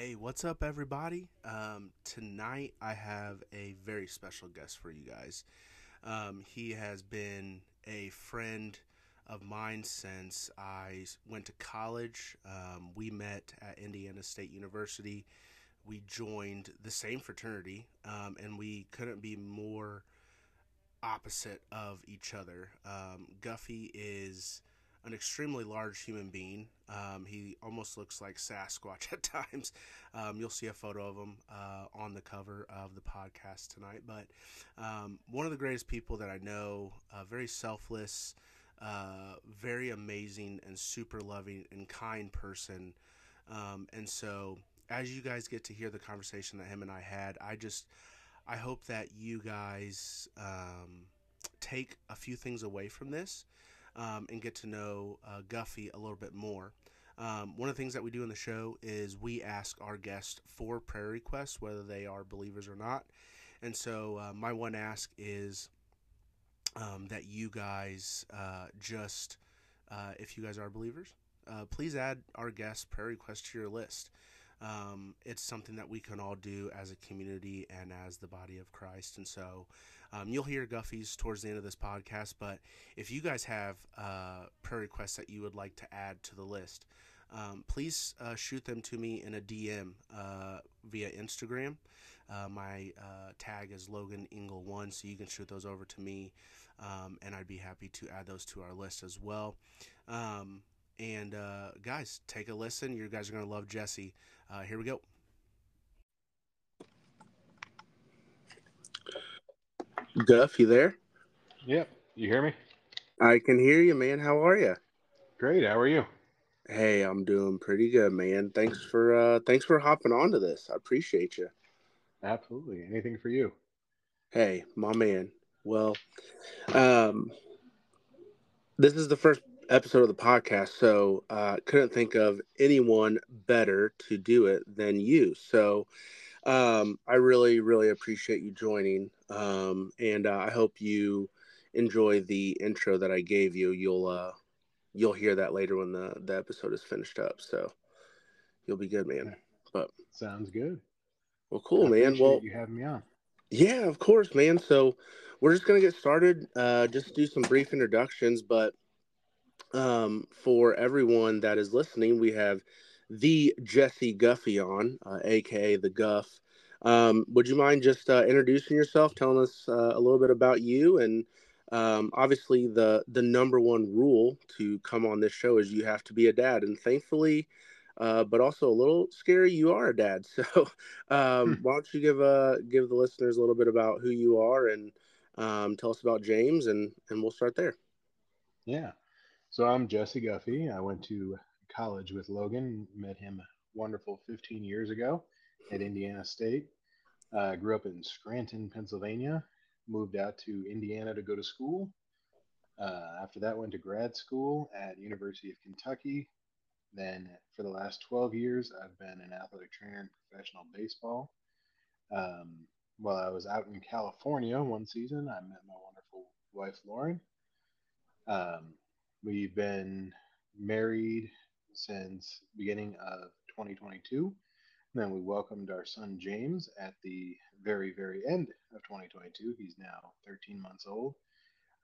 Hey, what's up, everybody? Um, tonight I have a very special guest for you guys. Um, he has been a friend of mine since I went to college. Um, we met at Indiana State University. We joined the same fraternity, um, and we couldn't be more opposite of each other. Um, Guffey is an extremely large human being. Um, he almost looks like Sasquatch at times. Um, you'll see a photo of him uh, on the cover of the podcast tonight. But um, one of the greatest people that I know, uh, very selfless, uh, very amazing, and super loving and kind person. Um, and so, as you guys get to hear the conversation that him and I had, I just I hope that you guys um, take a few things away from this um, and get to know uh, Guffey a little bit more. Um, one of the things that we do in the show is we ask our guests for prayer requests, whether they are believers or not. And so, uh, my one ask is um, that you guys uh, just, uh, if you guys are believers, uh, please add our guest prayer request to your list. Um, it's something that we can all do as a community and as the body of Christ. And so um, you'll hear Guffey's towards the end of this podcast. But if you guys have uh, prayer requests that you would like to add to the list, um, please uh, shoot them to me in a DM uh, via Instagram. Uh, my uh, tag is Logan Ingle One, so you can shoot those over to me, um, and I'd be happy to add those to our list as well. Um, and uh, guys, take a listen. You guys are gonna love Jesse. Uh, here we go. Guff, you there? Yep. You hear me? I can hear you, man. How are you? Great. How are you? Hey, I'm doing pretty good, man. Thanks for uh thanks for hopping onto this. I appreciate you. Absolutely. Anything for you? Hey, my man. Well, um this is the first episode of the podcast, so uh couldn't think of anyone better to do it than you. So um I really really appreciate you joining. Um and uh, I hope you enjoy the intro that I gave you. You'll uh you'll hear that later when the the episode is finished up. So you'll be good, man. But sounds good. Well, cool, man. Well, you having me on. Yeah, of course, man. So we're just gonna get started. Uh, just do some brief introductions, but um, for everyone that is listening, we have the Jesse Guffey on, uh, aka the Guff. Um, would you mind just uh, introducing yourself, telling us uh, a little bit about you, and um, obviously the the number one rule to come on this show is you have to be a dad, and thankfully, uh, but also a little scary, you are a dad. So um, hmm. why don't you give uh give the listeners a little bit about who you are and um, tell us about James, and and we'll start there. Yeah. So I'm Jesse Guffey. I went to college with Logan. Met him wonderful 15 years ago at Indiana State. I uh, grew up in Scranton, Pennsylvania, moved out to Indiana to go to school. Uh, after that, went to grad school at University of Kentucky. Then, for the last 12 years, I've been an athletic trainer in professional baseball. Um, while I was out in California one season, I met my wonderful wife, Lauren. Um, we've been married since beginning of 2022 then we welcomed our son James at the very, very end of 2022. He's now 13 months old.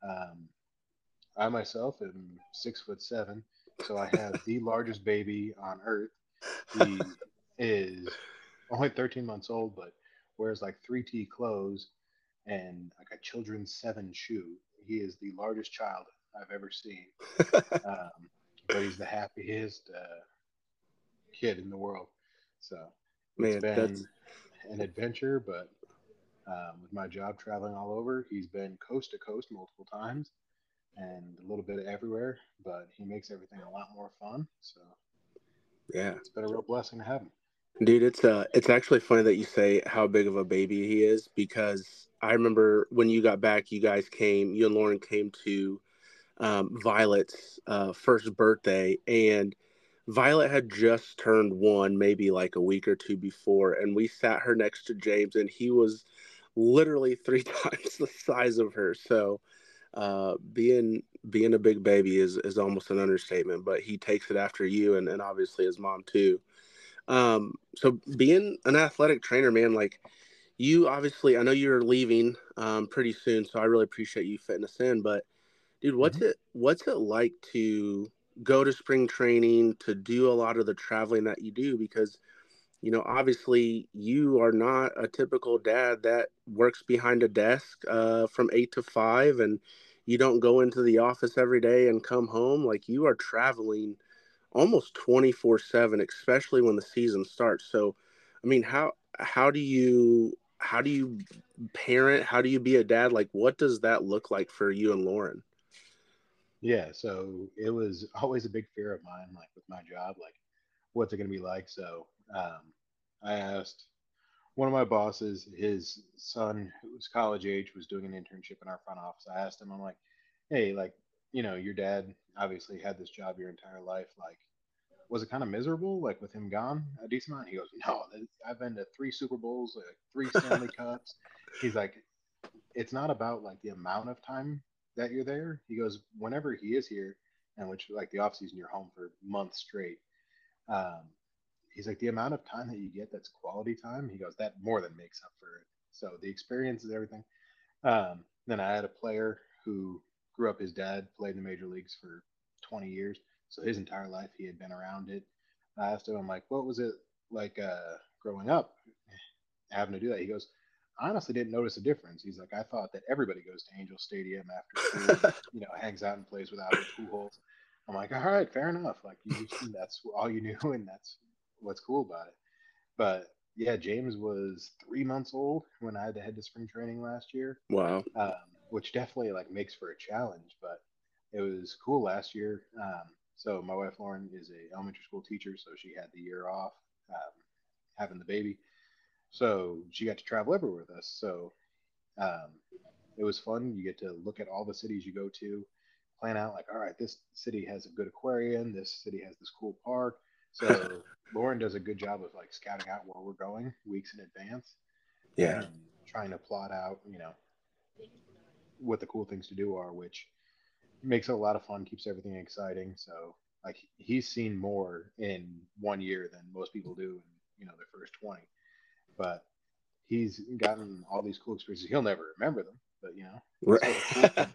Um, I myself am six foot seven, so I have the largest baby on earth. He is only 13 months old, but wears like 3T clothes and like a children's seven shoe. He is the largest child I've ever seen. um, but he's the happiest uh, kid in the world. So Man, it's been that's... an adventure, but um, with my job traveling all over, he's been coast to coast multiple times and a little bit everywhere, but he makes everything a lot more fun. So yeah, it's been a real blessing to have him. Dude, it's uh it's actually funny that you say how big of a baby he is because I remember when you got back, you guys came, you and Lauren came to um, Violet's uh, first birthday, and Violet had just turned one, maybe like a week or two before, and we sat her next to James, and he was literally three times the size of her. So, uh, being being a big baby is is almost an understatement. But he takes it after you, and, and obviously his mom too. Um, so being an athletic trainer, man, like you obviously, I know you're leaving um, pretty soon, so I really appreciate you fitting us in. But dude, what's mm-hmm. it what's it like to go to spring training to do a lot of the traveling that you do? Because you know, obviously, you are not a typical dad that works behind a desk uh, from eight to five, and you don't go into the office every day and come home. Like you are traveling almost 24 7 especially when the season starts so i mean how how do you how do you parent how do you be a dad like what does that look like for you and lauren yeah so it was always a big fear of mine like with my job like what's it going to be like so um, i asked one of my bosses his son who was college age was doing an internship in our front office i asked him i'm like hey like you know your dad obviously had this job your entire life like was it kind of miserable, like with him gone a decent amount? He goes, no, I've been to three Super Bowls, like three Stanley Cups. He's like, it's not about like the amount of time that you're there. He goes, whenever he is here, and which like the off season, you're home for months straight. Um, he's like, the amount of time that you get that's quality time. He goes, that more than makes up for it. So the experience is everything. Um, then I had a player who grew up. His dad played in the major leagues for 20 years so his entire life he had been around it. I asked him, I'm like, what was it like uh, growing up having to do that? He goes, honestly didn't notice a difference. He's like, I thought that everybody goes to Angel Stadium after school, you know, hangs out and plays without holes. I'm like, all right, fair enough. Like, you just, that's all you knew, and that's what's cool about it. But yeah, James was three months old when I had to head to spring training last year. Wow. Um, which definitely like makes for a challenge, but it was cool last year. Um, so my wife Lauren is a elementary school teacher, so she had the year off um, having the baby. So she got to travel everywhere with us. So um, it was fun. You get to look at all the cities you go to, plan out like, all right, this city has a good aquarium. This city has this cool park. So Lauren does a good job of like scouting out where we're going weeks in advance. Yeah. trying to plot out, you know, what the cool things to do are, which makes it a lot of fun, keeps everything exciting. So like he's seen more in one year than most people do in you know their first 20 but he's gotten all these cool experiences he'll never remember them but you know right.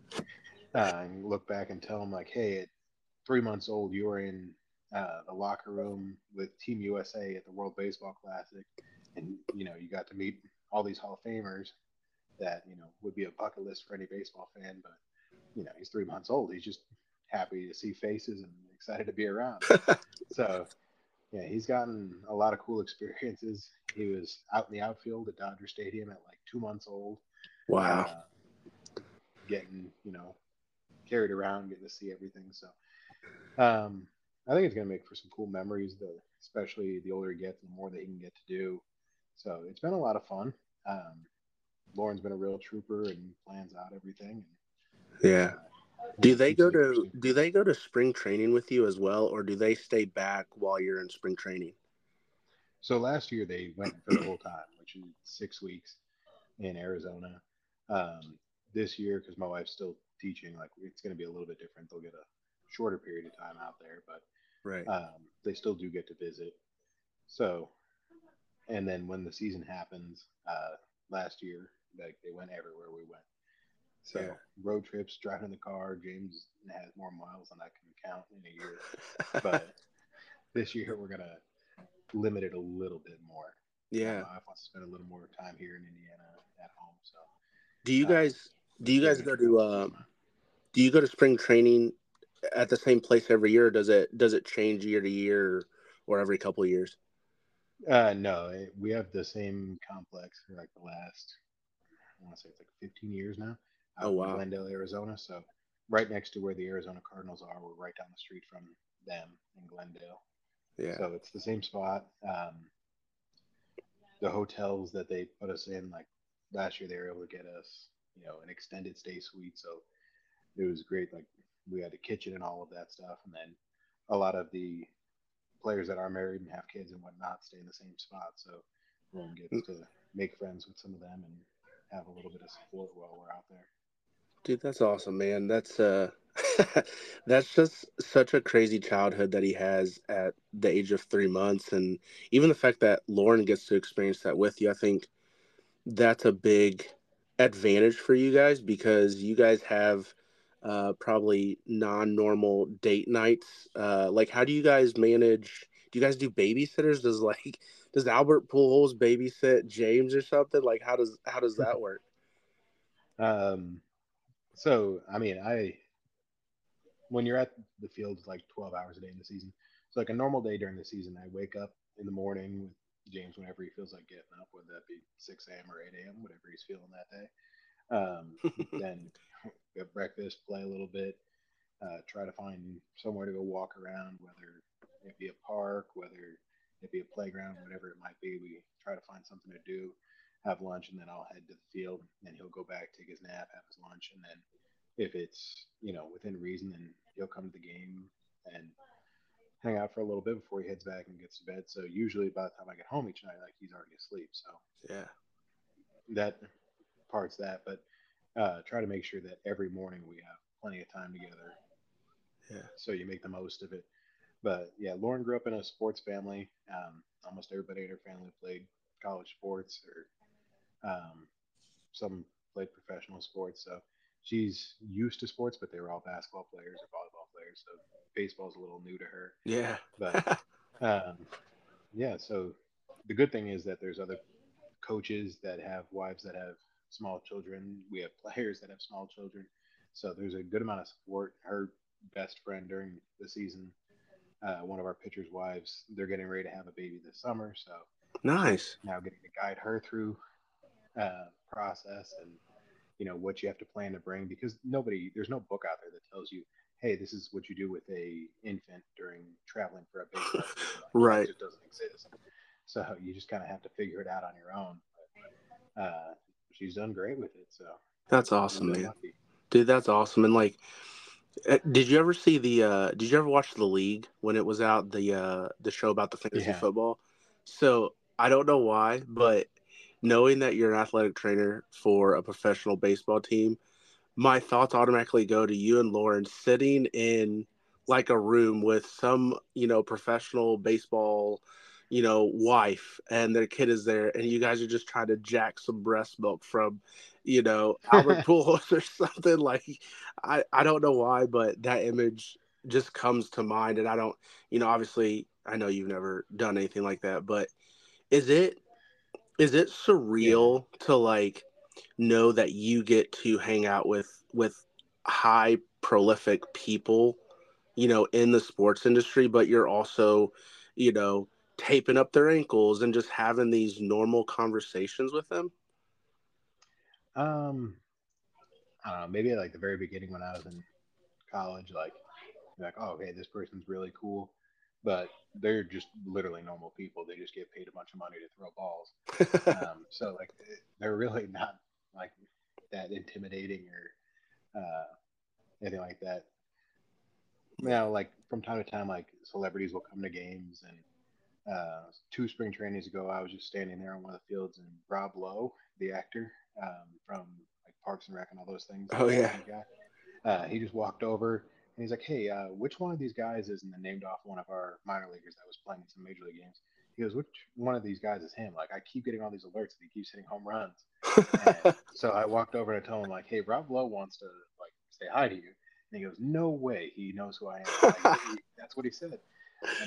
uh, and look back and tell him like hey at three months old you were in uh, the locker room with team usa at the world baseball classic and you know you got to meet all these hall of famers that you know would be a bucket list for any baseball fan but you know, he's three months old. He's just happy to see faces and excited to be around. so, yeah, he's gotten a lot of cool experiences. He was out in the outfield at Dodger Stadium at like two months old. Wow. Uh, getting, you know, carried around, getting to see everything. So, um, I think it's going to make for some cool memories, especially the older he gets, the more that he can get to do. So, it's been a lot of fun. Um, Lauren's been a real trooper and plans out everything. And yeah. Do they go to do they go to spring training with you as well, or do they stay back while you're in spring training? So last year they went for the whole time, which is six weeks in Arizona. Um, this year, because my wife's still teaching, like it's going to be a little bit different. They'll get a shorter period of time out there, but right, um, they still do get to visit. So, and then when the season happens, uh, last year, like they went everywhere we went. So yeah. road trips, driving the car, James has more miles than I can count in a year. but this year we're gonna limit it a little bit more. Yeah, I want to spend a little more time here in Indiana at home. So, do you uh, guys do you guys go to um, do you go to spring training at the same place every year? does it does it change year to year or every couple of years? Uh, no, we have the same complex for like the last I want to say it's like 15 years now out oh, wow. in Glendale, Arizona. So right next to where the Arizona Cardinals are, we're right down the street from them in Glendale. Yeah. So it's the same spot. Um, the hotels that they put us in, like last year, they were able to get us, you know, an extended stay suite. So it was great. Like we had a kitchen and all of that stuff, and then a lot of the players that are married and have kids and whatnot stay in the same spot. So everyone gets mm. to make friends with some of them and have a little bit of support while we're out there. Dude, that's awesome, man. That's uh that's just such a crazy childhood that he has at the age of three months and even the fact that Lauren gets to experience that with you, I think that's a big advantage for you guys because you guys have uh, probably non-normal date nights. Uh, like, how do you guys manage? Do you guys do babysitters? Does like does Albert Pujols babysit James or something? Like, how does how does that work? um, so I mean, I when you're at the field, like 12 hours a day in the season. So like a normal day during the season, I wake up in the morning with James whenever he feels like getting up, whether that be 6 a.m. or 8 a.m., whatever he's feeling that day. Um, then get breakfast, play a little bit, uh, try to find somewhere to go walk around, whether it be a park, whether it be a playground, whatever it might be. We try to find something to do, have lunch, and then I'll head to the field. And he'll go back, take his nap, have his lunch, and then if it's you know within reason, then he'll come to the game and hang out for a little bit before he heads back and gets to bed. So usually by the time I get home each night, like he's already asleep. So yeah, that parts that, but uh, try to make sure that every morning we have plenty of time together. Yeah. So you make the most of it. But yeah, Lauren grew up in a sports family. Um, almost everybody in her family played college sports or um, some played professional sports. So she's used to sports, but they were all basketball players or volleyball players. So baseball's a little new to her. Yeah. But um, yeah, so the good thing is that there's other coaches that have wives that have small children. We have players that have small children. So there's a good amount of support. Her best friend during the season, uh, one of our pitchers' wives, they're getting ready to have a baby this summer. So nice. Now getting to guide her through uh, process and you know what you have to plan to bring because nobody there's no book out there that tells you hey this is what you do with a infant during traveling for a baby right. It just doesn't exist. So you just kind of have to figure it out on your own but, uh, she's done great with it so. That's awesome man. lucky. dude that's awesome and like eh, did you ever see the uh did you ever watch the league when it was out the uh the show about the fantasy yeah. football? So i don't know why but knowing that you're an athletic trainer for a professional baseball team, my thoughts automatically go to you and Lauren sitting in like a room with some, you know, professional baseball, you know, wife and their kid is there and you guys are just trying to jack some breast milk from, you know, Albert Pujols or something. Like I I don't know why, but that image just comes to mind and I don't, you know, obviously I know you've never done anything like that, but is it is it surreal yeah. to like know that you get to hang out with with high prolific people, you know, in the sports industry, but you're also, you know, taping up their ankles and just having these normal conversations with them? Um, I don't know. Maybe like the very beginning when I was in college, like, like, oh, okay, this person's really cool but they're just literally normal people. They just get paid a bunch of money to throw balls. um, so like they're really not like that intimidating or uh, anything like that. Now, like from time to time, like celebrities will come to games, and uh, two spring trainings ago, I was just standing there on one of the fields, and Rob Lowe, the actor um, from like Parks and Rec and all those things. Oh yeah. Uh, he just walked over and he's like, "Hey, uh, which one of these guys is?" And then named off one of our minor leaguers that was playing in some major league games. He goes, "Which one of these guys is him?" Like, I keep getting all these alerts that he keeps hitting home runs. so I walked over and I told him, like, "Hey, Rob Lowe wants to like say hi to you." And he goes, "No way, he knows who I am." Like, that's what he said.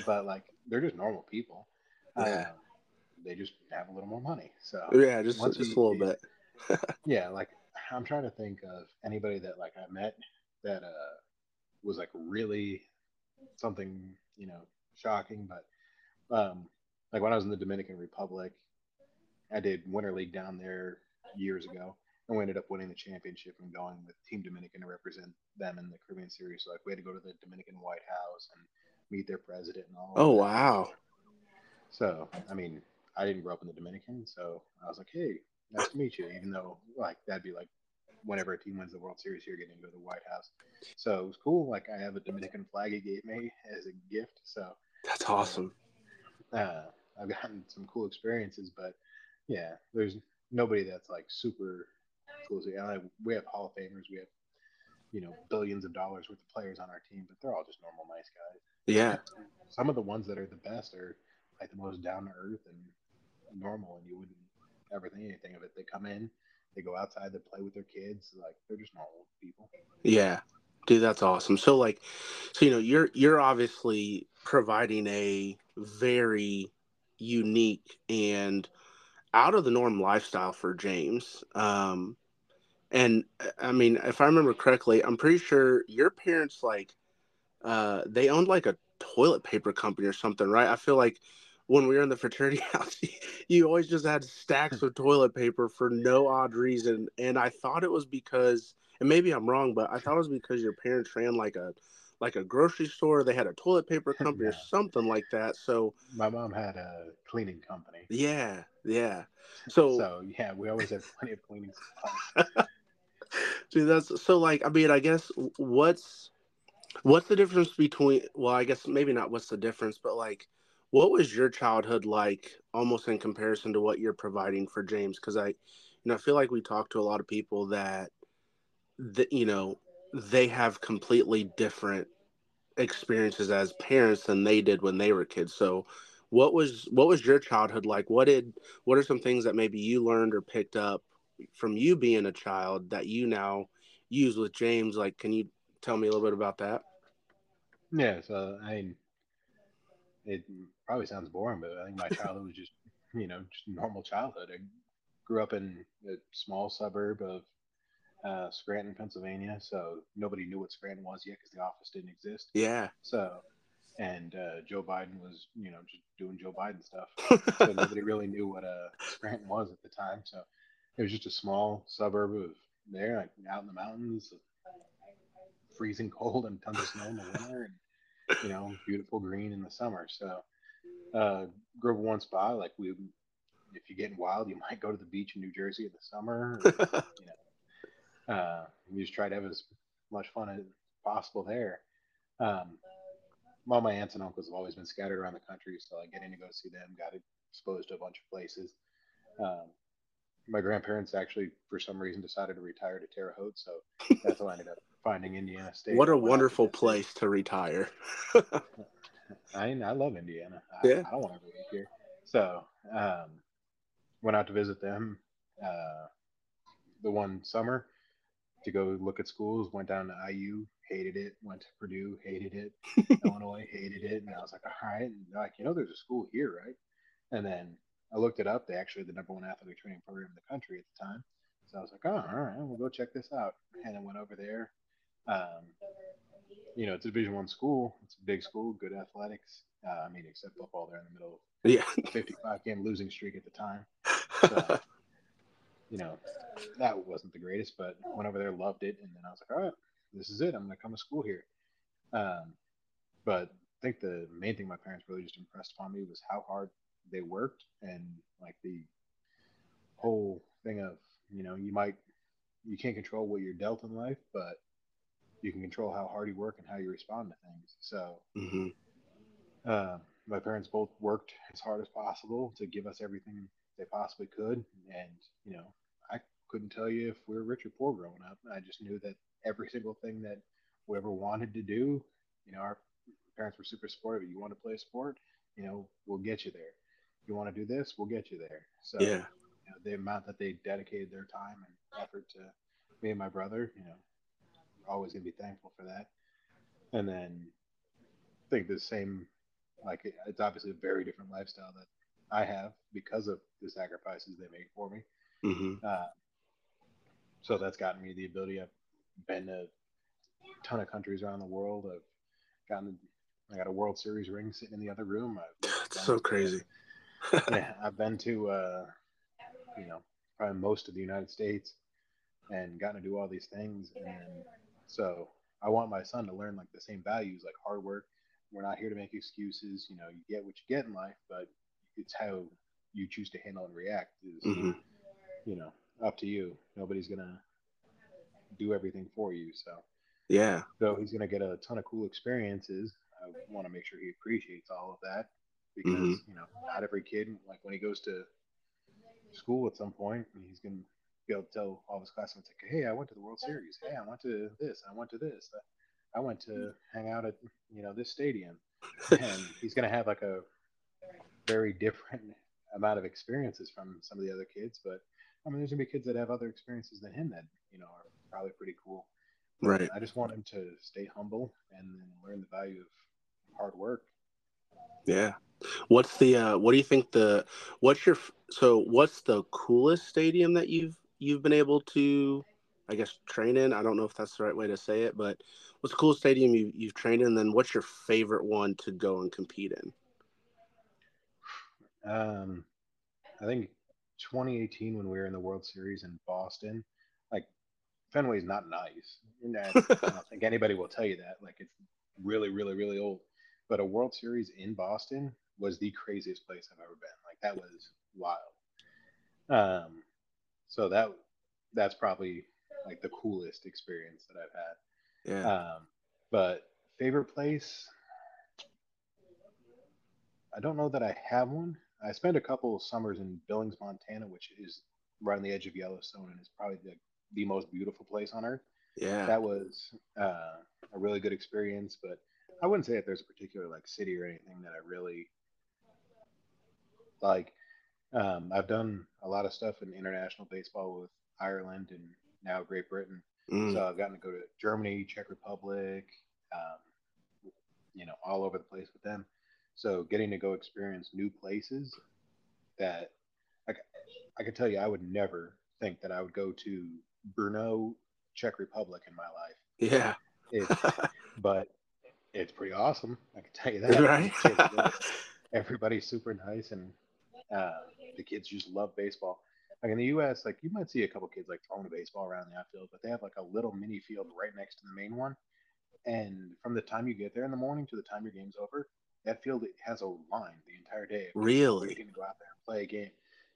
But like, they're just normal people. Yeah. Um, they just have a little more money. So yeah, just just he, a little bit. yeah, like I'm trying to think of anybody that like I met that uh was like really something you know shocking. But um, like when I was in the Dominican Republic, I did Winter League down there years ago, and we ended up winning the championship and going with Team Dominican to represent them in the Caribbean Series. So like we had to go to the Dominican White House and meet their president and all. Oh wow! So I mean, I didn't grow up in the Dominican, so I was like, hey, nice to meet you. Even though like that'd be like whenever a team wins the World Series, you're getting to go to the White House. So it was cool. Like I have a Dominican flag he gave me as a gift. So that's awesome. Uh, I've gotten some cool experiences, but yeah, there's nobody that's like super cool. And we have Hall of Famers. We have you know, billions of dollars worth of players on our team, but they're all just normal, nice guys. Yeah. Some of the ones that are the best are like the most down to earth and normal, and you wouldn't ever think anything of it. They come in, they go outside, they play with their kids, like they're just normal people. Yeah. Dude, that's awesome. So like so you know, you're you're obviously providing a very unique and out of the norm lifestyle for James. Um and I mean, if I remember correctly, I'm pretty sure your parents like uh they owned like a toilet paper company or something, right? I feel like when we were in the fraternity house, you always just had stacks of toilet paper for no odd reason. And I thought it was because, and maybe I'm wrong, but I thought it was because your parents ran like a like a grocery store. They had a toilet paper company or something like that. So my mom had a cleaning company. Yeah, yeah. So so yeah, we always had plenty of cleaning supplies. Dude, that's so like I mean, I guess what's what's the difference between well, I guess maybe not what's the difference, but like what was your childhood like almost in comparison to what you're providing for James? Because I, you know, I feel like we talk to a lot of people that, that you know, they have completely different experiences as parents than they did when they were kids. So, what was what was your childhood like? What did what are some things that maybe you learned or picked up from you being a child that you now use with James? Like, can you tell me a little bit about that? Yeah, uh, so I it probably sounds boring, but I think my childhood was just, you know, just normal childhood. I grew up in a small suburb of uh, Scranton, Pennsylvania. So nobody knew what Scranton was yet because the office didn't exist. Yeah. So, and uh, Joe Biden was, you know, just doing Joe Biden stuff. so nobody really knew what uh, Scranton was at the time. So it was just a small suburb of there, like out in the mountains, freezing cold and tons of snow in the winter. And you know, beautiful green in the summer. So, uh, Grove One Spa, like we, if you're getting wild, you might go to the beach in New Jersey in the summer. Or, you know, uh, you just try to have as much fun as possible there. Um, all my aunts and uncles have always been scattered around the country, so I get in to go see them. Got exposed to a bunch of places. Um, my grandparents actually, for some reason, decided to retire to Terre Haute, so that's how I ended up finding Indiana State. What a wonderful place to retire. I I love Indiana. I, yeah. I don't want to leave here. So um, went out to visit them uh, the one summer to go look at schools. Went down to IU, hated it. Went to Purdue, hated it. Illinois, hated it. And I was like, all right. And like, you know, there's a school here, right? And then I looked it up. They actually had the number one athletic training program in the country at the time. So I was like, oh, all right, we'll go check this out. And I went over there. Um, you know, it's a Division One school. It's a big school, good athletics. Uh, I mean, except football, they're in the middle of yeah 55 game losing streak at the time. So, you know, that wasn't the greatest, but went over there, loved it, and then I was like, all right, this is it. I'm gonna come to school here. Um, but I think the main thing my parents really just impressed upon me was how hard they worked and like the whole thing of you know you might you can't control what you're dealt in life, but you can control how hard you work and how you respond to things. So, mm-hmm. uh, my parents both worked as hard as possible to give us everything they possibly could. And, you know, I couldn't tell you if we were rich or poor growing up. I just knew that every single thing that we ever wanted to do, you know, our parents were super supportive. You want to play a sport, you know, we'll get you there. You want to do this, we'll get you there. So, yeah. You know, the amount that they dedicated their time and effort to me and my brother, you know, always going to be thankful for that. And then I think the same, like it's obviously a very different lifestyle that I have because of the sacrifices they make for me. Mm-hmm. Uh, so that's gotten me the ability. I've been to a ton of countries around the world. I've gotten, I got a World Series ring sitting in the other room. That's so crazy. yeah, I've been to, uh, you know, probably most of the United States and gotten to do all these things. And so I want my son to learn like the same values, like hard work. We're not here to make excuses. You know, you get what you get in life, but it's how you choose to handle and react is, mm-hmm. you know, up to you. Nobody's gonna do everything for you. So yeah, so he's gonna get a ton of cool experiences. I want to make sure he appreciates all of that because mm-hmm. you know, not every kid like when he goes to school at some point, he's gonna be able to tell all of his classmates like, hey, I went to the World Series. Hey, I went to this. I went to this. I went to hang out at you know this stadium, and he's gonna have like a very different amount of experiences from some of the other kids. But I mean, there's gonna be kids that have other experiences than him that you know are probably pretty cool. Right. I just want him to stay humble and learn the value of hard work. Yeah. What's the uh what do you think the what's your so what's the coolest stadium that you've you've been able to I guess train in? I don't know if that's the right way to say it, but what's the coolest stadium you you've trained in and then what's your favorite one to go and compete in? Um, I think 2018 when we were in the World Series in Boston, like Fenway's not nice. I don't think anybody will tell you that. Like it's really, really, really old. But a World Series in Boston was the craziest place I've ever been. Like that was wild. Um, so that that's probably like the coolest experience that I've had. Yeah. Um, but favorite place, I don't know that I have one. I spent a couple of summers in Billings, Montana, which is right on the edge of Yellowstone and is probably the, the most beautiful place on earth. Yeah. That was uh, a really good experience, but I wouldn't say that there's a particular like city or anything that I really like. Um, I've done a lot of stuff in international baseball with Ireland and now Great Britain. Mm. So I've gotten to go to Germany, Czech Republic, um, you know, all over the place with them. So getting to go experience new places that i can tell you, I would never think that I would go to Brno, Czech Republic in my life. yeah. It's, but it's pretty awesome. I can tell you that. right? Everybody's super nice and uh, the kids just love baseball. Like in the U.S., like you might see a couple kids like throwing a baseball around the outfield, but they have like a little mini field right next to the main one. And from the time you get there in the morning to the time your game's over, that field has a line the entire day. Really? Waiting to go out there and play a game.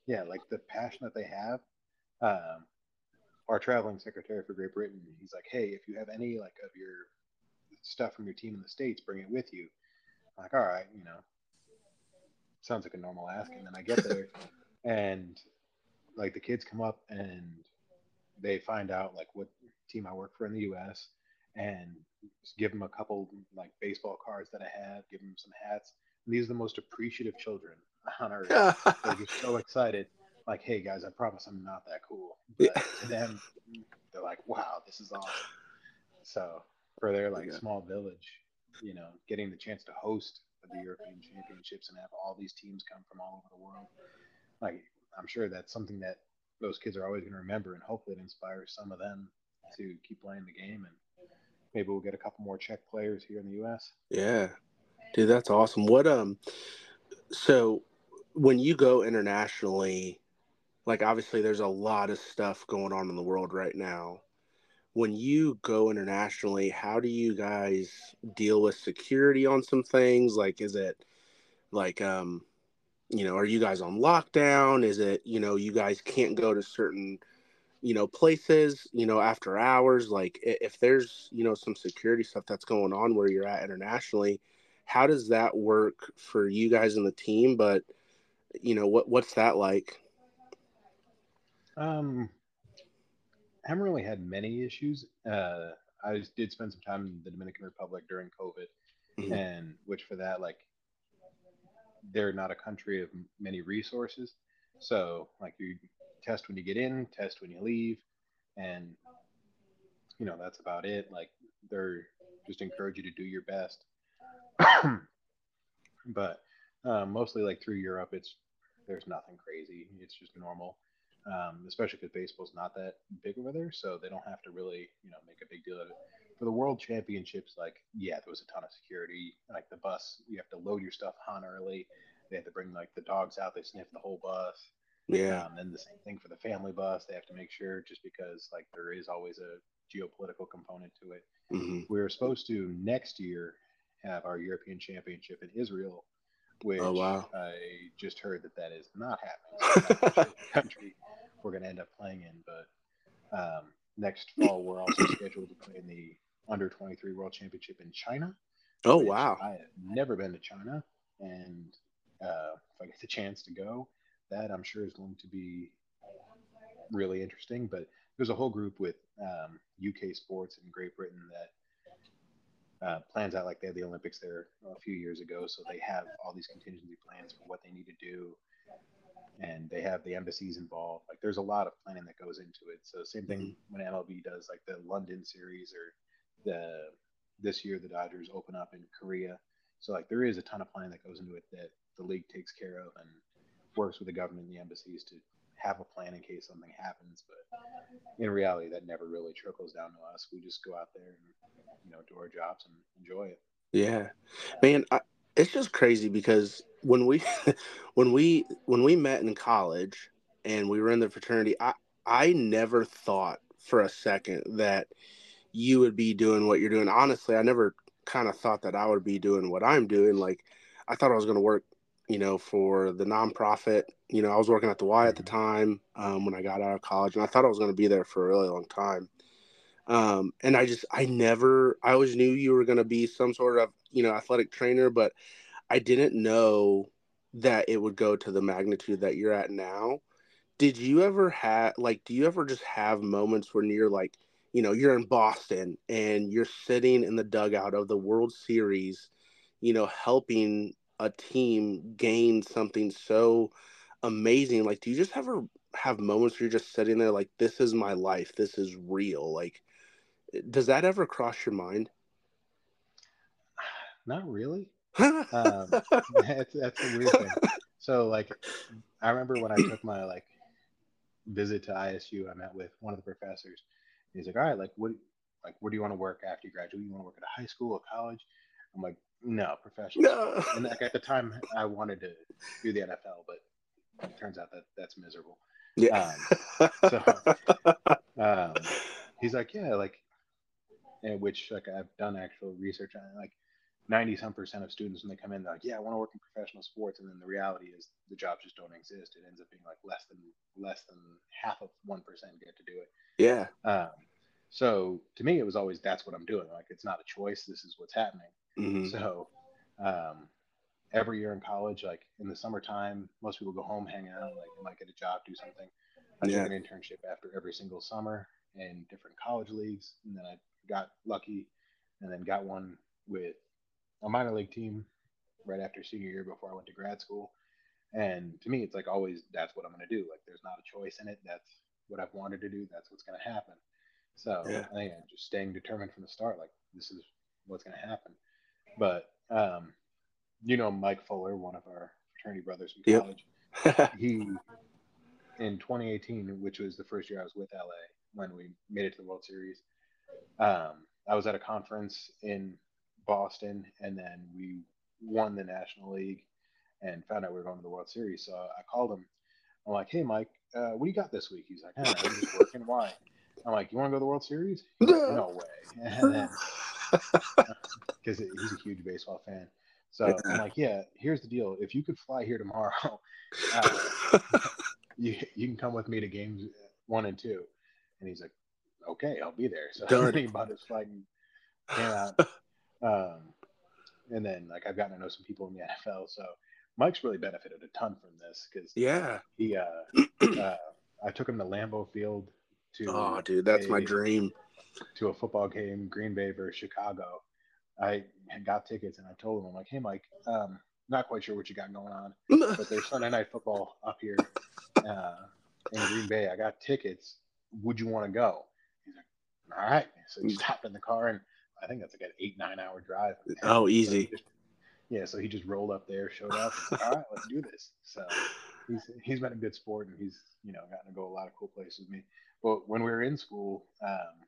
Yeah, like the passion that they have. Um, our traveling secretary for Great Britain, he's like, hey, if you have any like of your stuff from your team in the states, bring it with you. I'm like, all right, you know, sounds like a normal ask. And then I get there, and like the kids come up and they find out like what team I work for in the U.S. and just give them a couple like baseball cards that I have, give them some hats. And these are the most appreciative children on earth. They're just so excited. Like, hey guys, I promise I'm not that cool. But to them, they're like, wow, this is awesome. So for their like Yeah. small village, you know, getting the chance to host the European Championships and have all these teams come from all over the world, like I'm sure that's something that those kids are always going to remember, and hopefully it inspires some of them to keep playing the game, and maybe we'll get a couple more Czech players here in the U.S. Yeah. Dude, that's awesome. What um so when you go internationally, like obviously there's a lot of stuff going on in the world right now. When you go internationally, how do you guys deal with security on some things? Like is it like um you know, are you guys on lockdown? Is it, you know, you guys can't go to certain you know places you know after hours like if there's you know some security stuff that's going on where you're at internationally how does that work for you guys in the team but you know what what's that like Um, haven't really had many issues. Uh, I did spend some time in the Dominican Republic during COVID, Mhm. and which for that, like, they're not a country of many resources. So, like, you test when you get in, test when you leave, and you know that's about it. Like, they're just encourage you to do your best. but uh, mostly, like through Europe, it's there's nothing crazy. It's just normal um, especially because baseball's not that big over there, so they don't have to really, you know, make a big deal of it. For the World Championships, like, yeah, there was a ton of security. Like the bus, you have to load your stuff on early. They have to bring like the dogs out. They sniff the whole bus. yeah Um, then the same thing for the family bus. They have to make sure, just because like there is always a geopolitical component to it. hmm We are supposed to next year have our European Championship in Israel, which Oh, wow. I just heard that that is not happening. So I'm not sure what country we're going to end up playing in, but um, next fall we're also scheduled to play in the under 23 World Championship in China. oh wow I have never been to China, and uh, if I get the chance to go, that I'm sure is going to be really interesting. But there's a whole group with um, UK sports in Great Britain that uh, plans out like they had the Olympics there a few years ago, so they have all these contingency plans for what they need to do, and they have the embassies involved. Like there's a lot of planning that goes into it. So same thing mm-hmm. when MLB does like the London series or the this year the Dodgers open up in Korea. So like there is a ton of planning that goes into it that the league takes care of and works with the government and the embassies to have a plan in case something happens. But in reality, that never really trickles down to us. We just go out there and you know do our jobs and enjoy it. Yeah, man, I, it's just crazy because when we when we when we met in college and we were in the fraternity, I I never thought for a second that you would be doing what you're doing. Honestly, I never kind of thought that I would be doing what I'm doing. Like I thought I was going to work you know, for the nonprofit. You know, I was working at the Y at the mm-hmm. time um, when I got out of college, and I thought I was going to be there for a really long time. Um, and I just, I never, I always knew you were going to be some sort of, you know, athletic trainer, but I didn't know that it would go to the magnitude that you're at now. Did you ever have, like, do you ever just have moments when you're like, you know, you're in Boston and you're sitting in the dugout of the World Series, you know, helping a team gain something so amazing? Like do you just ever have moments where you're just sitting there like this is my life. This is real. Like does that ever cross your mind not really um, that's, that's a weird thing so like i remember when i took my like visit to isu i met with one of the professors he's like all right like what like where do you want to work after you graduate you want to work at a high school or college i'm like no, professional. No. And like at the time, I wanted to do the NFL, but it turns out that that's miserable. Yeah. Um, so um, he's like, yeah, like, and which like I've done actual research on, like, ninety some percent of students when they come in, they're like, yeah, I want to work in professional sports, and then the reality is the jobs just don't exist. It ends up being like less than less than half of one percent get to do it. Yeah. Um, so to me, it was always that's what I'm doing. Like it's not a choice. This is what's happening. Mm-hmm. So um, every year in college, like in the summertime, most people go home, hang out, like they might get a job, do something. I yeah. took an internship after every single summer in different college leagues, and then I got lucky, and then got one with a minor league team right after senior year before I went to grad school. And to me, it's like always that's what I'm going to do. Like there's not a choice in it. That's what I've wanted to do. That's what's going to happen. So yeah. I think just staying determined from the start. Like this is what's going to happen. But um, you know Mike Fuller, one of our fraternity brothers from college. Yep. he in 2018, which was the first year I was with LA when we made it to the World Series. Um, I was at a conference in Boston, and then we won the National League and found out we were going to the World Series. So I called him. I'm like, "Hey, Mike, uh, what do you got this week?" He's like, "I'm just working. Why?" I'm like, "You want to go to the World Series?" Like, no way. Because he's a huge baseball fan. So I'm like, yeah, here's the deal. If you could fly here tomorrow, uh, you you can come with me to games one and two. And he's like, okay, I'll be there. So he bought his flight and came out. Um, and then like I've gotten to know some people in the NFL. So Mike's really benefited a ton from this because yeah, he uh, uh, I took him to Lambeau Field to oh dude, that's a, my dream to a football game, Green Bay versus Chicago. I got tickets and I told him, I'm like, hey, Mike, um, not quite sure what you got going on, but there's Sunday night football up here uh, in Green Bay. I got tickets. Would you want to go? He's like, all right. So he stopped in the car and I think that's like an eight, nine hour drive. Oh, easy. So just, yeah. So he just rolled up there, showed up. And said, all right, let's do this. So he's, he's been a good sport and he's, you know, gotten to go a lot of cool places with me. But when we were in school, um,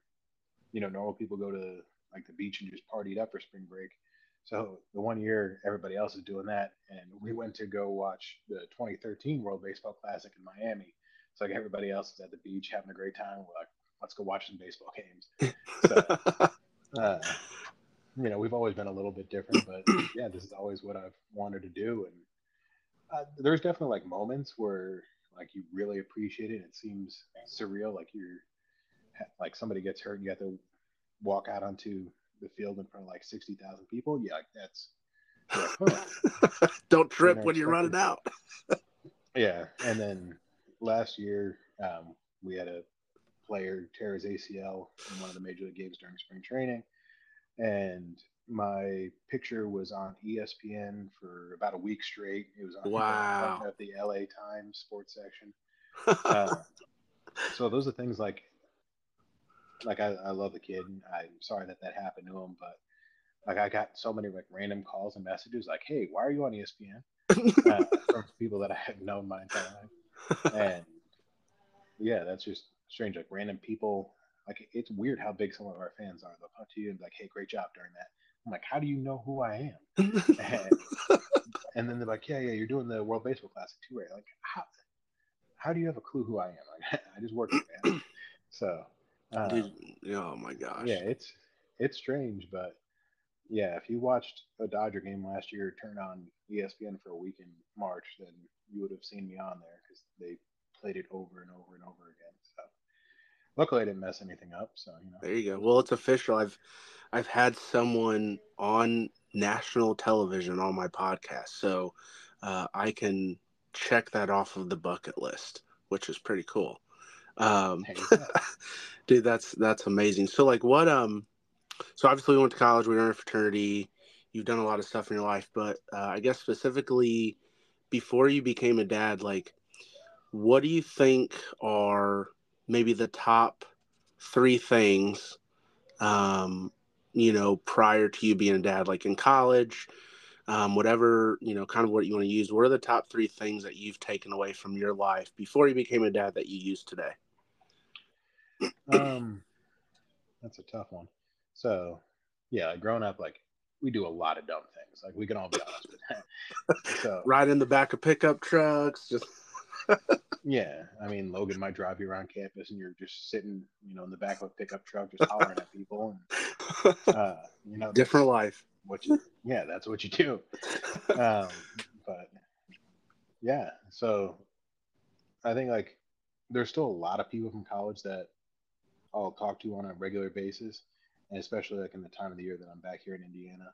you know, normal people go to like the beach and just partied up for spring break. So the one year everybody else is doing that, and we went to go watch the 2013 World Baseball Classic in Miami. So like everybody else is at the beach having a great time. We're like, let's go watch some baseball games. So, uh, you know, we've always been a little bit different, but yeah, this is always what I've wanted to do. And uh, there's definitely like moments where like you really appreciate it. It seems surreal, like you're like somebody gets hurt and you have to walk out onto the field in front of like 60,000 people, yeah, like that's yeah, don't trip when you're running out. yeah, and then last year um, we had a player tear his ACL in one of the major league games during spring training, and my picture was on ESPN for about a week straight. It was on wow. at the LA Times sports section. uh, so those are things like, like I, I love the kid. I'm sorry that that happened to him, but like I got so many like random calls and messages like, "Hey, why are you on ESPN?" uh, from people that I had known my entire life, and yeah, that's just strange. Like random people, like it's weird how big some of our fans are. They'll come to you and be like, "Hey, great job during that." I'm like, "How do you know who I am?" and, and then they're like, "Yeah, yeah, you're doing the World Baseball Classic too, right?" Like, how how do you have a clue who I am? Like, I just work here, man. So, um, Dude, oh my gosh. Yeah, it's it's strange, but yeah, if you watched a Dodger game last year turn on ESPN for a week in March, then you would have seen me on there because they played it over and over and over again. So luckily, I didn't mess anything up. So you know. There you go. Well, it's official. I've I've had someone on national television on my podcast, so uh, I can check that off of the bucket list, which is pretty cool. Um, dude, that's that's amazing. So, like, what um so obviously we went to college, we were in a fraternity. You've done a lot of stuff in your life, but uh, I guess specifically before you became a dad, like what do you think are maybe the top three things, um, you know, prior to you being a dad, like in college, um, whatever, you know, kind of what you want to use. What are the top three things that you've taken away from your life before you became a dad that you use today? Um, that's a tough one. So, yeah, growing up, like we do a lot of dumb things. Like we can all be honest with that. So, ride in the back of pickup trucks, just. Yeah, I mean, Logan might drive you around campus, and you're just sitting, you know, in the back of a pickup truck, just hollering at people, and uh, you know, different life. What you, yeah, that's what you do. Um, but yeah, so I think like there's still a lot of people from college that I'll talk to on a regular basis and especially like in the time of the year that I'm back here in Indiana.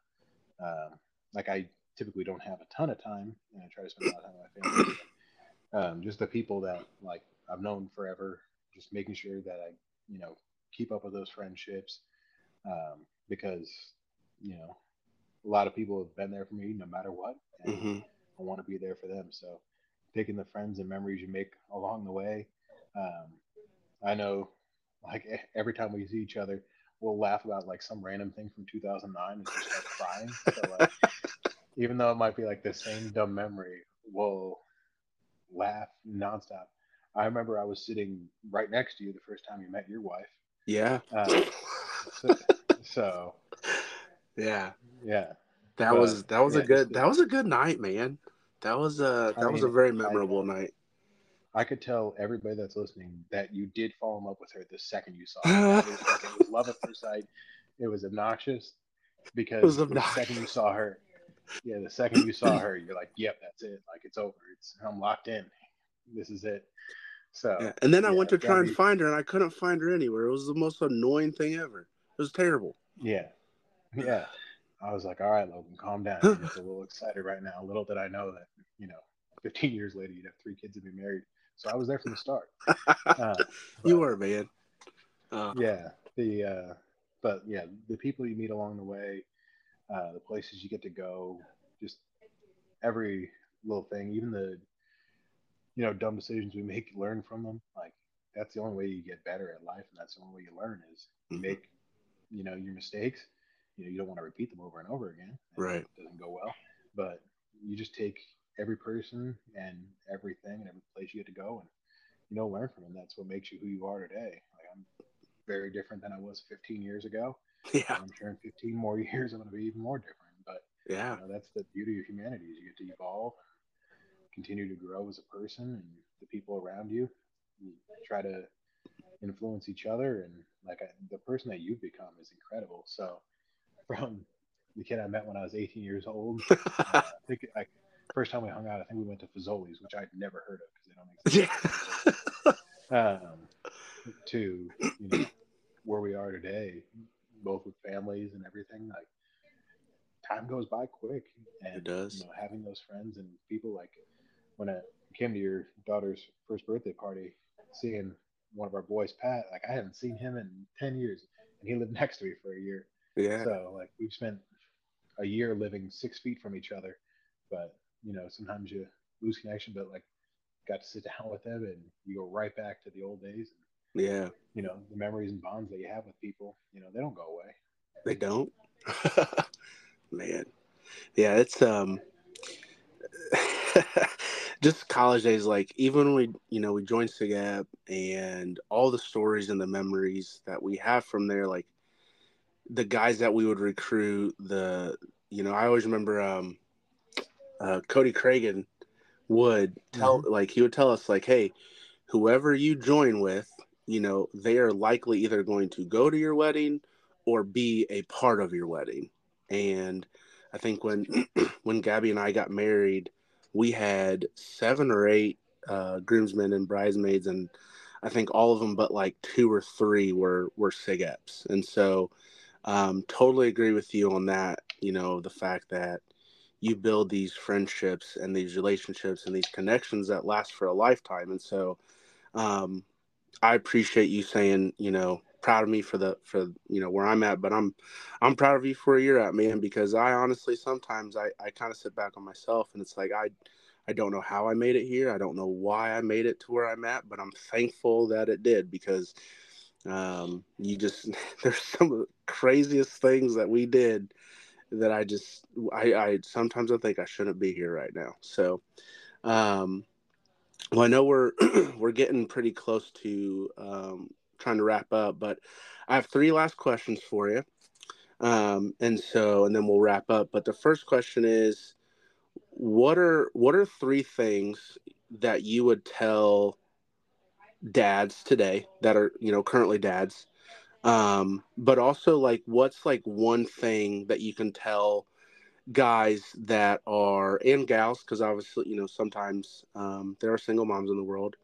Um, like I typically don't have a ton of time, and I try to spend a lot of time with my family. Um, just the people that like I've known forever, just making sure that I, you know, keep up with those friendships, um, because you know, a lot of people have been there for me no matter what, and mm-hmm. I want to be there for them. So, taking the friends and memories you make along the way. Um, I know, like every time we see each other, we'll laugh about like some random thing from 2009 and just start crying. So like, even though it might be like the same dumb memory, we'll laugh nonstop. I remember I was sitting right next to you the first time you met your wife. Yeah. Uh, so, so, yeah, yeah. That but, was that was yeah, a good that was a good night, man. That was a that I was mean, a very memorable I, night. I could tell everybody that's listening that you did fall in love with her the second you saw her. it, was like, it was love at first sight. It was obnoxious because was obnoxious. the second you saw her, yeah, the second you saw her, you're like, yep, that's it. Like it's over. It's I'm locked in. This is it. So yeah. and then I went to try and find her and I couldn't find her anywhere. It was the most annoying thing ever. It was terrible. Yeah. Yeah. I was like, all right, Logan, calm down. I'm just a little excited right now. Little did I know that, you know, 15 years later, you'd have three kids and be married. So I was there from the start. Uh, you were, man. Uh, yeah. The uh, but yeah, the people you meet along the way, uh, the places you get to go, just every little thing, even the you know dumb decisions we make, learn from them. Like that's the only way you get better at life, and that's the only way you learn is you mm-hmm. make you know your mistakes. You know you don't want to repeat them over and over again. Right. It doesn't go well, but you just take every person and everything and every place you get to go and you know learn from them. That's what makes you who you are today. Like I'm very different than I was 15 years ago. Yeah. I'm sure in 15 more years I'm going to be even more different. But yeah, you know, that's the beauty of humanity is you get to evolve, continue to grow as a person, and the people around you. you try to influence each other, and like I, the person that you've become is incredible. So from the kid I met when I was 18 years old, uh, I think I first time we hung out, I think we went to Fazoli's, which I'd never heard of because they don't exist. Yeah. um, to you know where we are today, both with families and everything. Like time goes by quick, and it does. You know, having those friends and people like when I came to your daughter's first birthday party, seeing one of our boys, Pat, like I haven't seen him in ten years, and he lived next to me for a year. Yeah. So like we've spent a year living six feet from each other, but you know sometimes you lose connection, but like got to sit down with them and you go right back to the old days. And, yeah. You know the memories and bonds that you have with people, you know they don't go away. They don't. Man, yeah, it's um. just college days like even when we you know we joined SIGEP and all the stories and the memories that we have from there like the guys that we would recruit the you know i always remember um uh, cody cragen would tell mm-hmm. like he would tell us like hey whoever you join with you know they are likely either going to go to your wedding or be a part of your wedding and i think when when gabby and i got married we had seven or eight uh, groomsmen and bridesmaids, and I think all of them but like two or three were were SIGEPs. And so, um, totally agree with you on that. You know, the fact that you build these friendships and these relationships and these connections that last for a lifetime. And so, um, I appreciate you saying, you know, proud of me for the for you know where I'm at, but I'm I'm proud of you for where you're at, man, because I honestly sometimes I, I kind of sit back on myself and it's like I I don't know how I made it here. I don't know why I made it to where I'm at, but I'm thankful that it did because um, you just there's some of the craziest things that we did that I just I, I sometimes I think I shouldn't be here right now. So um well I know we're we're getting pretty close to um trying to wrap up, but I have three last questions for you. Um, and so, and then we'll wrap up. But the first question is, what are what are three things that you would tell dads today that are you know currently dads, um, but also like what's like one thing that you can tell guys that are and gals because obviously you know sometimes um, there are single moms in the world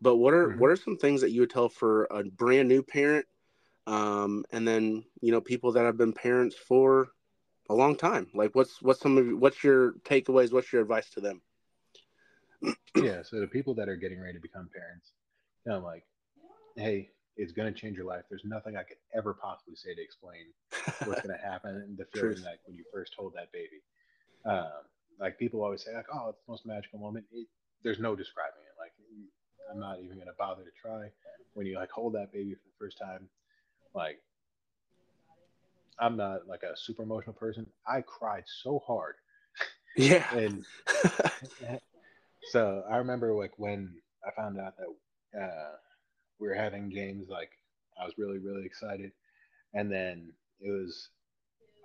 but what are mm-hmm. what are some things that you would tell for a brand new parent, um, and then you know people that have been parents for a long time? Like, what's what's some of what's your takeaways? What's your advice to them? yeah, so the people that are getting ready to become parents, you know, like, hey, it's going to change your life. There's nothing I could ever possibly say to explain what's going to happen and the feeling like when you first hold that baby. Um, like people always say, like, oh, it's the most magical moment. It, there's no describing it. Like I'm not even gonna bother to try. When you like hold that baby for the first time, like I'm not like a super emotional person. I cried so hard. Yeah. and so I remember like when I found out that uh, we were having James, like I was really, really excited. And then it was,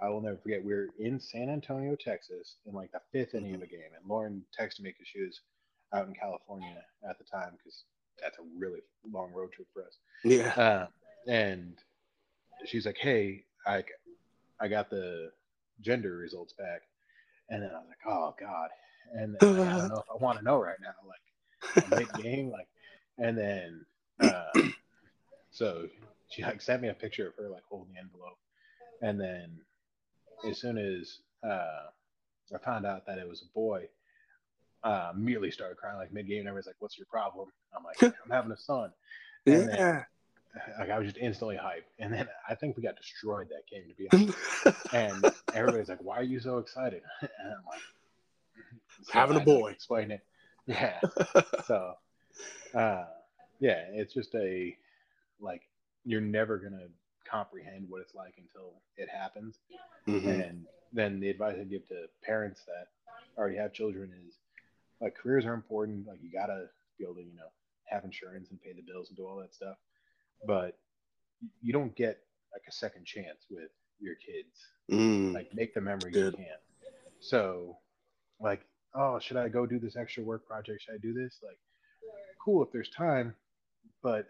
I will never forget, we were in San Antonio, Texas, in like the fifth inning of a game. And Lauren texted me because she was out in California at the time because that's a really long road trip for us. Yeah. Uh, and she's like, "Hey, I I got the gender results back," and then I was like, "Oh God," and then, like, I don't know if I want to know right now, like mid game, like, and then uh, so she like sent me a picture of her like holding the envelope, and then as soon as uh, I found out that it was a boy, uh, immediately started crying like mid game. And everybody's like, "What's your problem?" I'm like, "I'm having a son." And yeah. Then, like I was just instantly hyped, and then I think we got destroyed that game to be honest. and everybody's like, "Why are you so excited?" and I'm like, so "Having a boy." Explain it. Yeah. so, uh, yeah, it's just a like you're never gonna comprehend what it's like until it happens. Mm-hmm. And then the advice I give to parents that already have children is like careers are important. Like you gotta be able to, you know, have insurance and pay the bills and do all that stuff. But you don't get like a second chance with your kids. Mm, like make the memories good. you can. So like, oh, should I go do this extra work project? Should I do this? Like, cool if there's time, but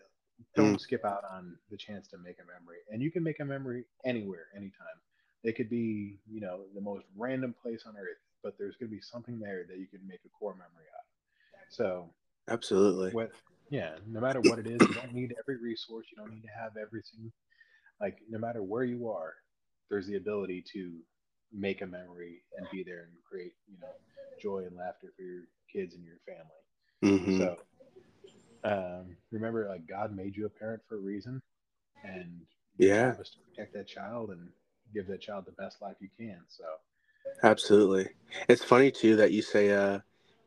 don't mm. skip out on the chance to make a memory. And you can make a memory anywhere, anytime. It could be, you know, the most random place on earth but there's going to be something there that you can make a core memory out of. So, absolutely. What, yeah, no matter what it is, you don't need every resource. You don't need to have everything. Like, no matter where you are, there's the ability to make a memory and be there and create, you know, joy and laughter for your kids and your family. Mm-hmm. So, um, remember, like God made you a parent for a reason, and yeah, was to protect that child and give that child the best life you can. So, absolutely. It's funny too that you say uh,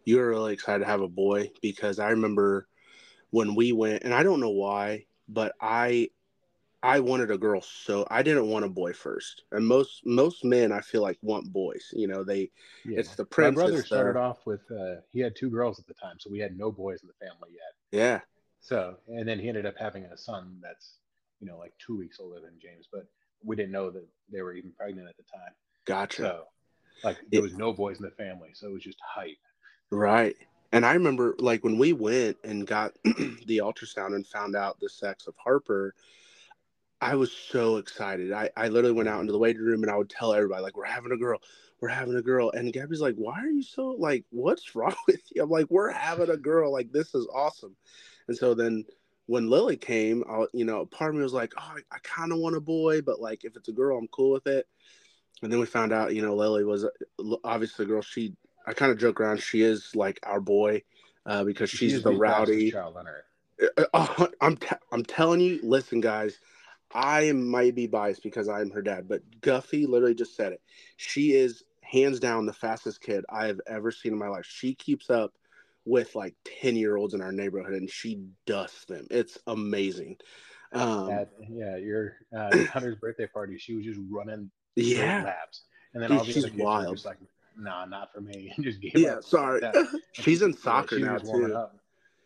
you were really excited to have a boy because I remember when we went, and I don't know why, but I I wanted a girl so I didn't want a boy first. And most most men I feel like want boys. You know, they yeah. it's the prince. My brother started off with uh, he had two girls at the time, so we had no boys in the family yet. Yeah. So and then he ended up having a son that's you know like two weeks older than James, but we didn't know that they were even pregnant at the time. Gotcha. So like there was no boys in the family, so it was just hype. Right. And I remember like when we went and got the ultrasound and found out the sex of Harper, I was so excited. I, I literally went out into the waiting room and I would tell everybody, like, we're having a girl, we're having a girl. And Gabby's like, why are you so like, what's wrong with you? I'm like, we're having a girl. Like, this is awesome. And so then when Lily came, I, you know, part of me was like, oh, I, I kind of want a boy, but like, if it's a girl, I'm cool with it. And then we found out, you know, Lily was uh, obviously a girl. She, I kind of joke around, she is like our boy uh, because she's she the rowdy. Child on earth. Uh, uh, I'm, t- I'm telling you, listen, guys I might be biased because I'm her dad, but Guffey literally just said it. She is hands down the fastest kid I have ever seen in my life. She keeps up with like 10 year olds in our neighborhood and she dusts them. It's amazing. Um, At, yeah, your uh, Hunter's birthday party, she was just running yeah laps. And then all Dude, the she's wild. just like, nah, not for me. Just gave yeah, up. sorry. She's in yeah, soccer she now too.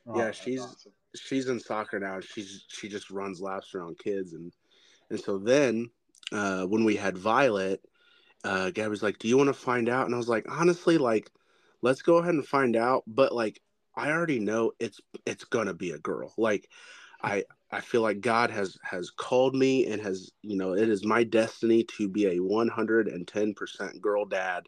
Oh, yeah, she's awesome she's in soccer now. She's she just runs laps around kids and and so then uh, when we had Violet, uh, Gabby's like, "Do you want to find out?" And I was like, honestly, like, let's go ahead and find out. But like, I already know it's it's gonna be a girl. Like, I I feel like God has has called me and has you know it is my destiny to be a 110 percent girl dad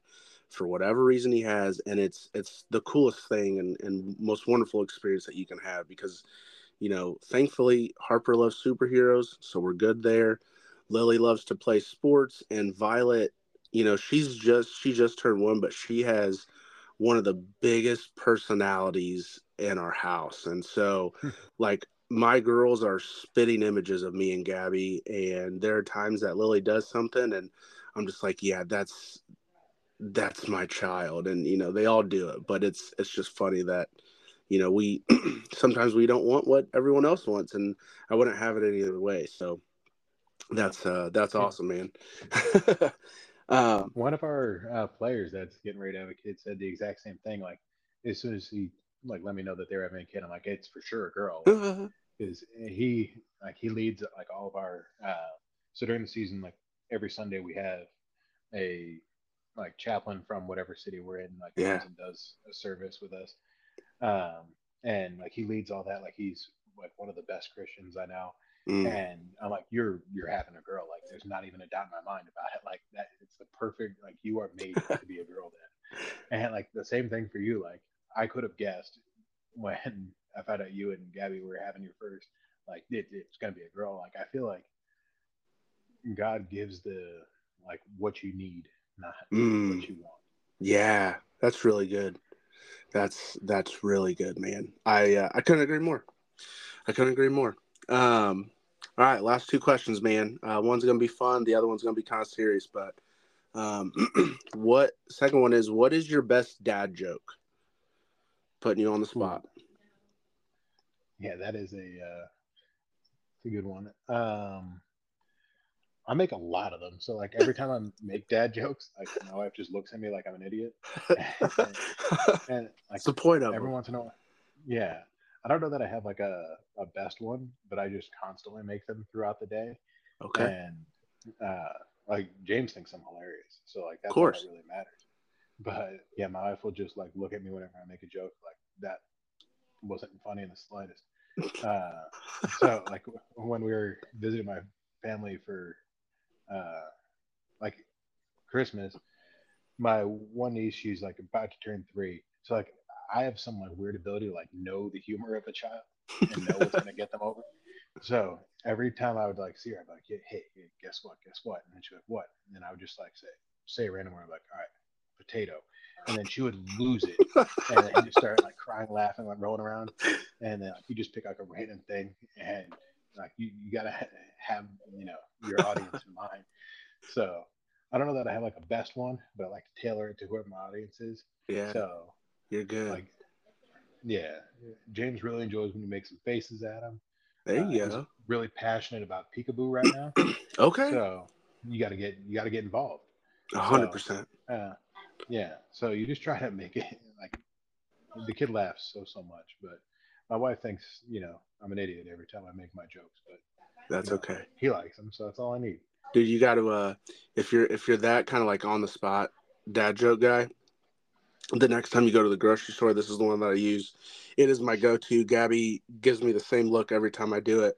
for whatever reason he has and it's it's the coolest thing and, and most wonderful experience that you can have because you know thankfully harper loves superheroes so we're good there. Lily loves to play sports and violet you know she's just she just turned one but she has one of the biggest personalities in our house. And so like my girls are spitting images of me and gabby and there are times that lily does something and i'm just like yeah that's that's my child and you know they all do it but it's it's just funny that you know we sometimes we don't want what everyone else wants and i wouldn't have it any other way so that's uh that's awesome man. Um, one of our uh, players that's getting ready to have a kid said the exact same thing like as soon as he like let me know that they're having a kid i'm like it's for sure a girl. Because he like he leads like all of our uh so during the season like every sunday we have a like chaplain from whatever city we're in, like yeah. and does a service with us. Um, and like he leads all that, like he's like one of the best Christians I know. Mm. And I'm like, you're you're having a girl. Like there's not even a doubt in my mind about it. Like that it's the perfect like you are made to be a girl then. And like the same thing for you. Like I could have guessed when I found out you and Gabby were having your first, like it, it's gonna be a girl. Like I feel like God gives the like what you need not mm. what you want. Yeah, that's really good. That's that's really good, man. I uh, I couldn't agree more. I couldn't agree more. Um, all right, last two questions, man. Uh, one's gonna be fun. The other one's gonna be kind of serious. But um, what? Second one is what is your best dad joke? Putting you on the spot. Yeah, that is a uh, a good one. Um, I make a lot of them. So like every time I make dad jokes, like my wife just looks at me like I'm an idiot. and, and like the point of every once in a while, yeah. I don't know that I have like a, a best one, but I just constantly make them throughout the day. Okay. And uh, like James thinks I'm hilarious, so like that's of course. all that really matters. But yeah, my wife will just like look at me whenever I make a joke like that wasn't funny in the slightest. Uh, so like when we were visiting my family for uh, like Christmas, my one niece, she's like about to turn three. So like I have some like weird ability to like know the humor of a child and know what's gonna get them over. So every time I would like see her, I'd be like, hey, hey, guess what? Guess what? And then she'd be like, what? And then I would just like say say a random word like, all right, potato. and then she would lose it, and then just start like crying, laughing, like rolling around, and then like, you just pick like a random thing, and like you, you gotta ha- have you know your audience in mind. So I don't know that I have like a best one, but I like to tailor it to whoever my audience is. Yeah. So you're good. like, yeah, James really enjoys when you make some faces at him. there Uh, you he's go. really passionate about peekaboo right now, Okay. so you got to get you got to get involved. A hundred percent. Uh, yeah, so you just try to make it like the kid laughs so so much, but my wife thinks you know I'm an idiot every time I make my jokes, but That's No. okay. he likes them, so that's all I need. Dude, you got to uh, if you're if you're that kind of like on the spot dad joke guy, the next time you go to the grocery store, this is the one that I use. It is my go-to. Gabby gives me the same look every time I do it.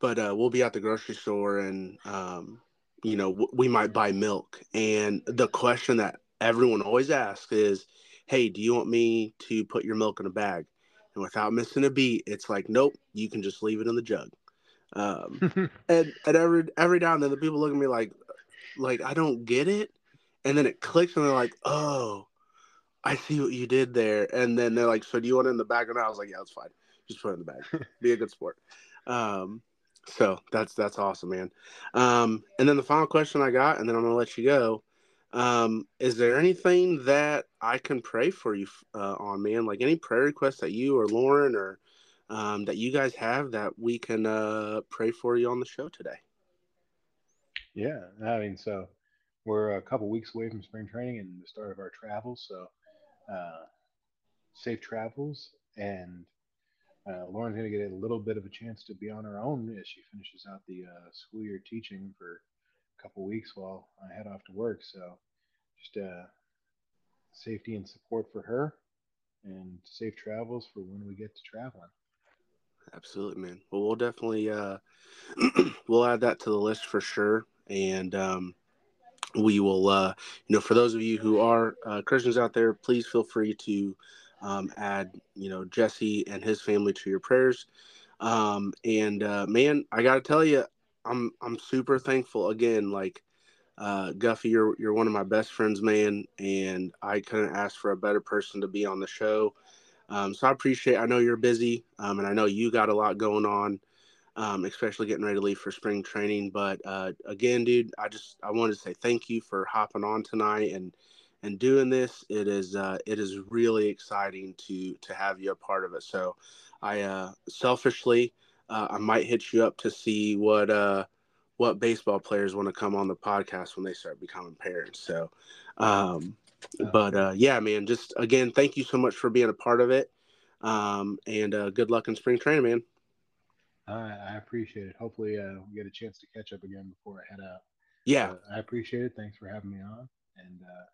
But uh, we'll be at the grocery store, and um, you know w- we might buy milk, and the question that everyone always asks is, "Hey, do you want me to put your milk in a bag?" And without missing a beat, it's like, "Nope, you can just leave it in the jug." Um, and and every every now and then the people look at me like like I don't get it, and then it clicks and they're like, oh, I see what you did there, and then they're like, so do you want it in the bag not? I was like, yeah, it's fine, just put it in the bag, be a good sport. Um, so that's that's awesome, man. Um, and then the final question I got, and then I'm gonna let you go. Um, is there anything that I can pray for you uh, on, man? Like any prayer requests that you or Lauren or um, that you guys have that we can uh, pray for you on the show today. yeah, I mean, so we're a couple weeks away from spring training and the start of our travels, so uh, safe travels, and uh, Lauren's going to get a little bit of a chance to be on her own as she finishes out the uh, school year teaching for a couple weeks while I head off to work. So uh, safety and support for her, and safe travels for when we get to traveling. Absolutely, man. Well, we'll definitely uh, we'll add that to the list for sure, and um, we will. Uh, you know, for those of you who are uh, Christians out there, please feel free to um, add, you know, Jesse and his family to your prayers. Um, and uh, man, I got to tell you, I'm I'm super thankful again. Like uh, Guffey, you're you're one of my best friends, man, and I couldn't ask for a better person to be on the show. Um, so I appreciate. I know you're busy, um, and I know you got a lot going on, um, especially getting ready to leave for spring training. But uh, again, dude, I just I wanted to say thank you for hopping on tonight and and doing this. It is uh, it is really exciting to to have you a part of it. So I uh, selfishly uh, I might hit you up to see what uh, what baseball players want to come on the podcast when they start becoming parents. So. Um, but uh, yeah, man, just again, thank you so much for being a part of it. Um, and uh, good luck in spring training, man. I, I appreciate it. Hopefully, uh, we get a chance to catch up again before I head out. Yeah, I appreciate it. Thanks for having me on, and uh,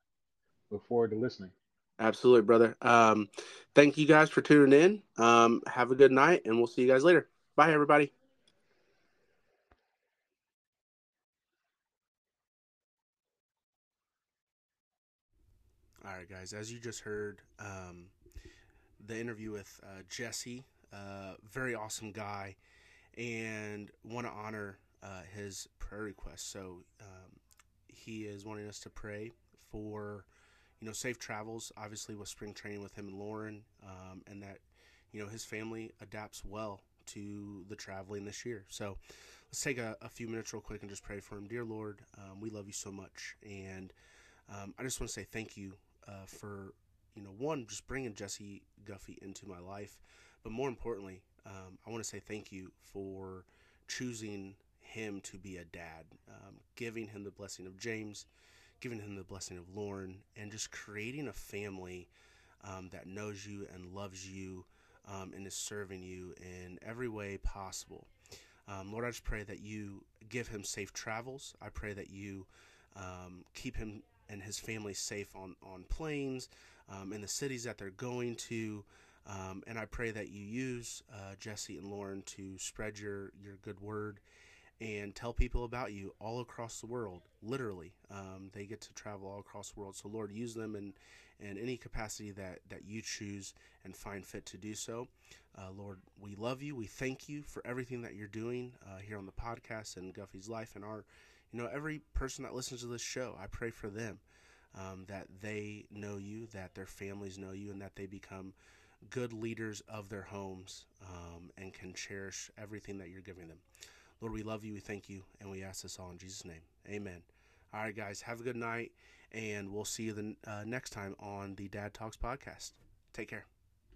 look forward to listening. absolutely, brother. Um, thank you guys for tuning in. Um, have a good night, and we'll see you guys later. Bye, everybody. Right, guys. As you just heard, um, the interview with uh, Jesse, uh, very awesome guy, and want to honor uh, his prayer request. So um, he is wanting us to pray for, you know, safe travels. Obviously, with spring training with him and Lauren, um, and that, you know, his family adapts well to the traveling this year. So let's take a, a few minutes real quick and just pray for him. Dear Lord, um, we love you so much, and um, I just want to say thank you uh, for you know one just bringing Jesse Guffey into my life, but more importantly, um, I want to say thank you for choosing him to be a dad, um, giving him the blessing of James, giving him the blessing of Lauren, and just creating a family um, that knows you and loves you um, and is serving you in every way possible. Um, Lord, I just pray that you give him safe travels. I pray that you um, keep him and his family safe on, on planes, um, in the cities that they're going to. Um, and I pray that you use uh, Jesse and Lauren to spread your, your good word and tell people about you all across the world. Literally, um, they get to travel all across the world. So, Lord, use them in, in any capacity that, that you choose and find fit to do so. Uh, Lord, we love you. We thank you for everything that you're doing uh, here on the podcast and Guffey's life and our, you know, every person that listens to this show. I pray for them. um, that they know you, that their families know you, and that they become good leaders of their homes um, and can cherish everything that you're giving them. Lord, we love you, we thank you, and we ask this all in Jesus' name. Amen. All right, guys, have a good night, and we'll see you the uh, next time on the Dad Talks podcast. Take care.